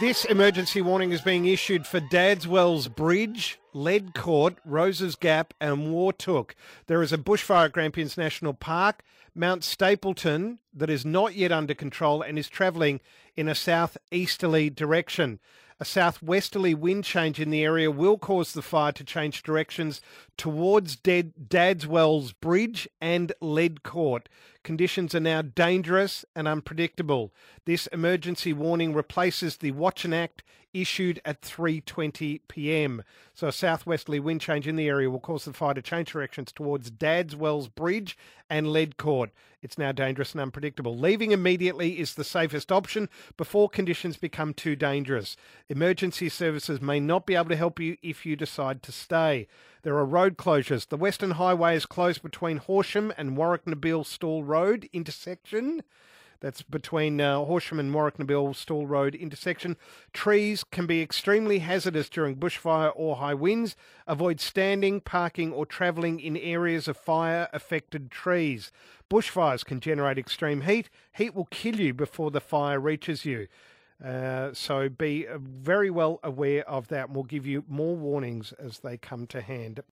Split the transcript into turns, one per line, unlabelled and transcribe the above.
This emergency warning is being issued for Dadswells Bridge, Lead Court, Roses Gap, and Wartook. There is a bushfire at Grampians National Park, Mount Stapylton, that is not yet under control and is travelling in a southeasterly direction. A southwesterly wind change in the area will cause the fire to change directions towards Dead Dadswells Bridge and Lead Court. Conditions are now dangerous and unpredictable. This emergency warning replaces the Watch and Act issued at 3:20 p.m. So a southwesterly wind change in the area will cause the fire to change directions towards Dadswells Bridge and Lead Court. It's now dangerous and unpredictable. Leaving immediately is the safest option before conditions become too dangerous. Emergency services may not be able to help you if you decide to stay. There are road closures. The Western Highway is closed between Horsham and Warracknabeal-Stawell Road intersection. That's between uh, Horsham and Warracknabeal-Stawell Road intersection. Trees can be extremely hazardous during bushfire or high winds. Avoid standing, parking, or travelling in areas of fire-affected trees. Bushfires can generate extreme heat. Heat will kill you before the fire reaches you. Uh, so be uh, very well aware of that, and we'll give you more warnings as they come to hand.